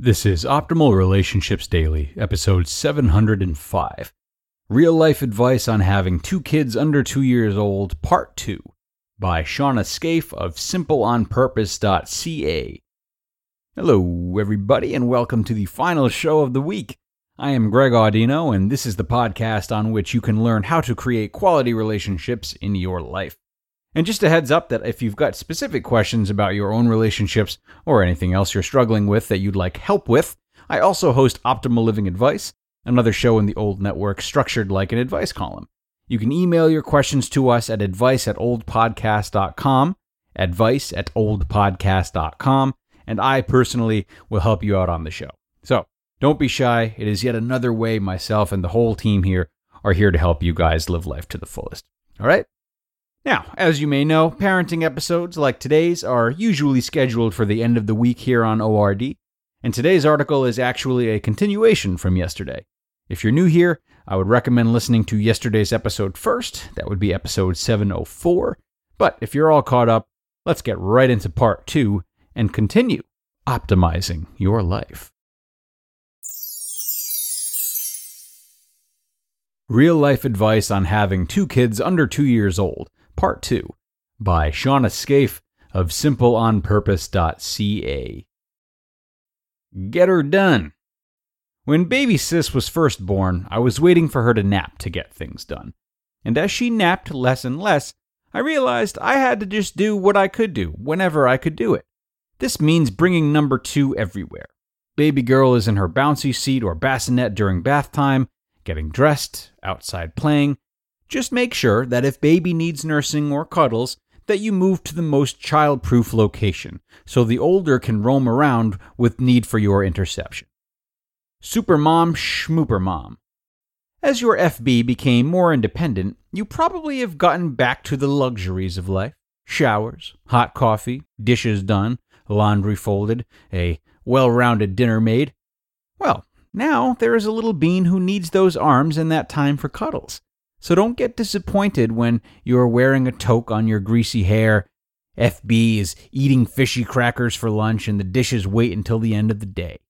This is Optimal Relationships Daily, episode 705 Real Life Advice on Having Two Kids Under Two Years Old, Part 2 by Shauna Scaife of simpleonpurpose.ca. Hello, everybody, and welcome to the final show of the week. I am Greg Audino, and this is the podcast on which you can learn how to create quality relationships in your life. And just a heads up that if you've got specific questions about your own relationships or anything else you're struggling with that you'd like help with, I also host Optimal Living Advice, another show in the old network structured like an advice column. You can email your questions to us at advice at oldpodcast.com, advice at oldpodcast.com, and I personally will help you out on the show. So don't be shy. It is yet another way myself and the whole team here are here to help you guys live life to the fullest. All right? Now, as you may know, parenting episodes like today's are usually scheduled for the end of the week here on ORD, and today's article is actually a continuation from yesterday. If you're new here, I would recommend listening to yesterday's episode first. That would be episode 704. But if you're all caught up, let's get right into part two and continue optimizing your life. Real life advice on having two kids under two years old Part 2 by Shauna Scaife of simpleonpurpose.ca. Get her done. When baby sis was first born, I was waiting for her to nap to get things done. And as she napped less and less, I realized I had to just do what I could do whenever I could do it. This means bringing number two everywhere. Baby girl is in her bouncy seat or bassinet during bath time, getting dressed, outside playing, just make sure that if baby needs nursing or cuddles, that you move to the most child-proof location so the older can roam around with need for your interception. Supermom Schmooper Mom. As your FB became more independent, you probably have gotten back to the luxuries of life showers, hot coffee, dishes done, laundry folded, a well rounded dinner made. Well, now there is a little bean who needs those arms and that time for cuddles. So don't get disappointed when you're wearing a toque on your greasy hair, FB is eating fishy crackers for lunch, and the dishes wait until the end of the day.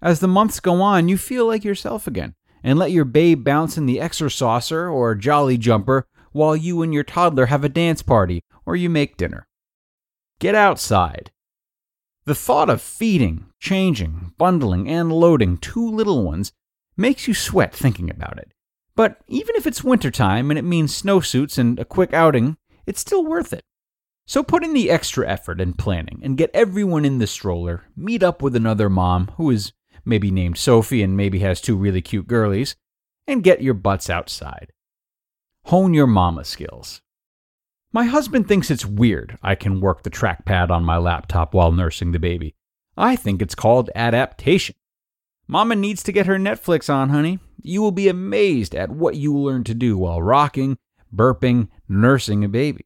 As the months go on, you feel like yourself again, and let your babe bounce in the Exer or Jolly Jumper while you and your toddler have a dance party or you make dinner. Get outside. The thought of feeding, changing, bundling, and loading two little ones makes you sweat thinking about it. But even if it's wintertime and it means snowsuits and a quick outing, it's still worth it. So put in the extra effort and planning and get everyone in the stroller, meet up with another mom who is maybe named Sophie and maybe has two really cute girlies, and get your butts outside. Hone your mama skills. My husband thinks it's weird I can work the trackpad on my laptop while nursing the baby. I think it's called adaptation. Mama needs to get her Netflix on, honey, you will be amazed at what you learn to do while rocking, burping, nursing a baby.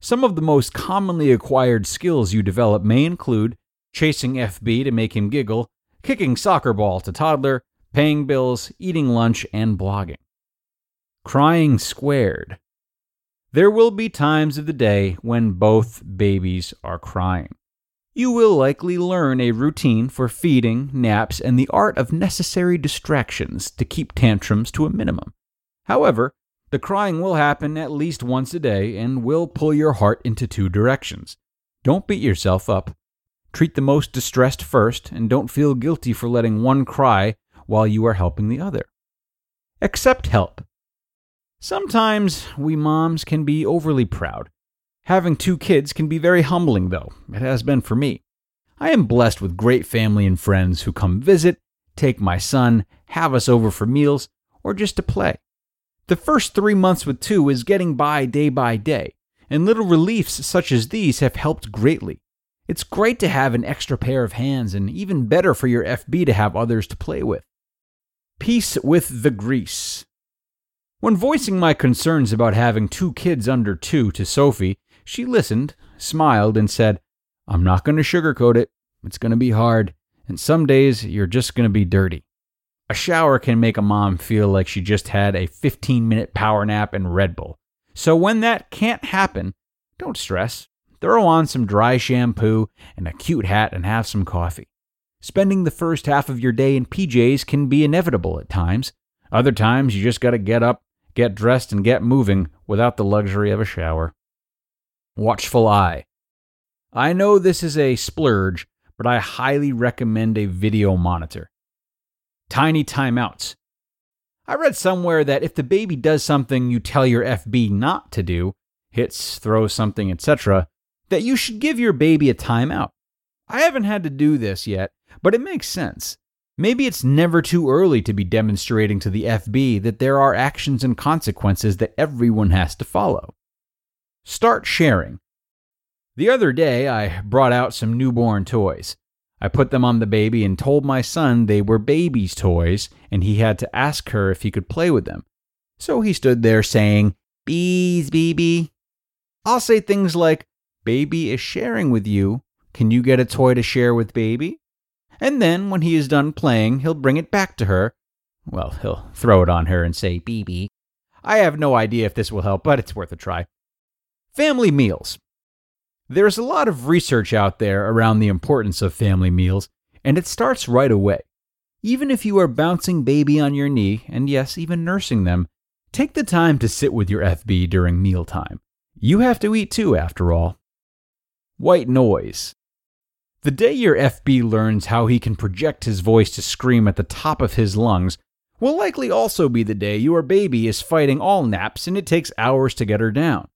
Some of the most commonly acquired skills you develop may include chasing FB to make him giggle, kicking soccer ball to toddler, paying bills, eating lunch, and blogging. Crying squared. There will be times of the day when both babies are crying you will likely learn a routine for feeding, naps, and the art of necessary distractions to keep tantrums to a minimum. However, the crying will happen at least once a day and will pull your heart into two directions. Don't beat yourself up. Treat the most distressed first, and don't feel guilty for letting one cry while you are helping the other. Accept help. Sometimes we moms can be overly proud Having two kids can be very humbling, though. It has been for me. I am blessed with great family and friends who come visit, take my son, have us over for meals, or just to play. The first three months with two is getting by day by day, and little reliefs such as these have helped greatly. It's great to have an extra pair of hands, and even better for your FB to have others to play with. Peace with the grease. When voicing my concerns about having two kids under two to Sophie, she listened, smiled, and said, I'm not going to sugarcoat it. It's going to be hard, and some days you're just going to be dirty. A shower can make a mom feel like she just had a 15 minute power nap and Red Bull. So when that can't happen, don't stress. Throw on some dry shampoo and a cute hat and have some coffee. Spending the first half of your day in PJs can be inevitable at times. Other times, you just got to get up, get dressed, and get moving without the luxury of a shower. Watchful Eye. I know this is a splurge, but I highly recommend a video monitor. Tiny timeouts. I read somewhere that if the baby does something you tell your FB not to do, hits, throws something, etc., that you should give your baby a timeout. I haven't had to do this yet, but it makes sense. Maybe it's never too early to be demonstrating to the FB that there are actions and consequences that everyone has to follow. Start sharing. The other day, I brought out some newborn toys. I put them on the baby and told my son they were baby's toys and he had to ask her if he could play with them. So he stood there saying, Bees, baby. I'll say things like, Baby is sharing with you. Can you get a toy to share with baby? And then, when he is done playing, he'll bring it back to her. Well, he'll throw it on her and say, BB. I have no idea if this will help, but it's worth a try. Family meals. There's a lot of research out there around the importance of family meals, and it starts right away. Even if you are bouncing baby on your knee, and yes, even nursing them, take the time to sit with your FB during mealtime. You have to eat too, after all. White noise. The day your FB learns how he can project his voice to scream at the top of his lungs will likely also be the day your baby is fighting all naps and it takes hours to get her down.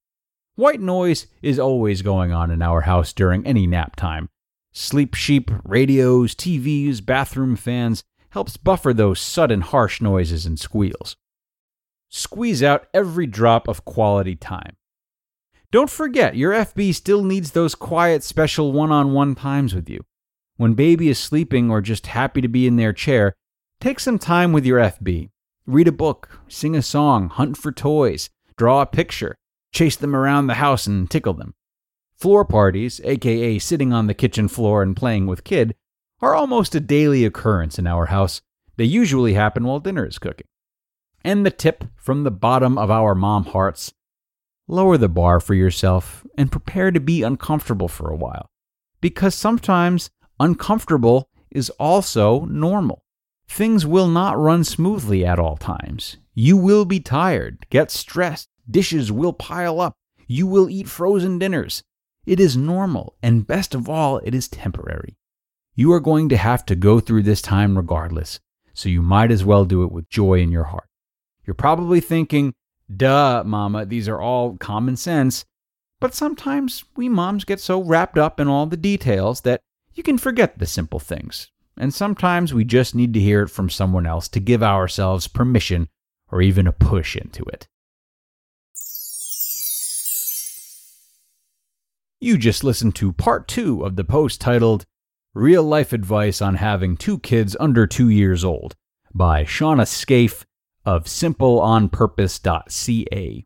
White noise is always going on in our house during any nap time. Sleep sheep, radios, TVs, bathroom fans helps buffer those sudden harsh noises and squeals. Squeeze out every drop of quality time. Don't forget, your FB still needs those quiet, special one on one times with you. When baby is sleeping or just happy to be in their chair, take some time with your FB. Read a book, sing a song, hunt for toys, draw a picture, chase them around the house and tickle them. Floor parties, aka sitting on the kitchen floor and playing with kid, are almost a daily occurrence in our house. They usually happen while dinner is cooking. And the tip from the bottom of our mom hearts lower the bar for yourself and prepare to be uncomfortable for a while. Because sometimes uncomfortable is also normal. Things will not run smoothly at all times. You will be tired, get stressed, dishes will pile up, you will eat frozen dinners. It is normal, and best of all, it is temporary. You are going to have to go through this time regardless, so you might as well do it with joy in your heart. You're probably thinking, Duh, mama, these are all common sense. But sometimes we moms get so wrapped up in all the details that you can forget the simple things. And sometimes we just need to hear it from someone else to give ourselves permission or even a push into it. You just listened to part two of the post titled Real Life Advice on Having Two Kids Under Two Years Old by Shauna Scaife of simpleonpurpose.ca.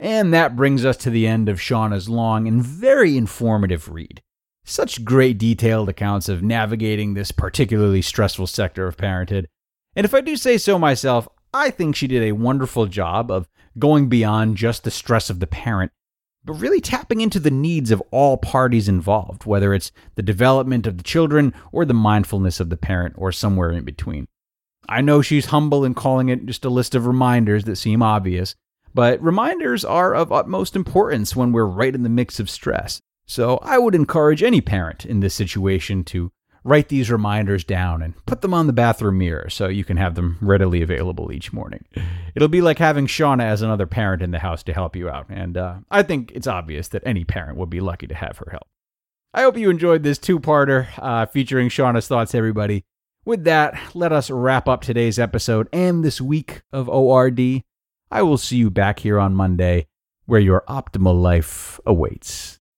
And that brings us to the end of Shauna's long and very informative read. Such great detailed accounts of navigating this particularly stressful sector of parenthood. And if I do say so myself, I think she did a wonderful job of going beyond just the stress of the parent, but really tapping into the needs of all parties involved, whether it's the development of the children or the mindfulness of the parent or somewhere in between. I know she's humble in calling it just a list of reminders that seem obvious, but reminders are of utmost importance when we're right in the mix of stress. So I would encourage any parent in this situation to write these reminders down and put them on the bathroom mirror so you can have them readily available each morning. It'll be like having Shauna as another parent in the house to help you out, and uh, I think it's obvious that any parent would be lucky to have her help. I hope you enjoyed this two parter uh, featuring Shauna's thoughts, everybody. With that, let us wrap up today's episode and this week of ORD. I will see you back here on Monday where your optimal life awaits.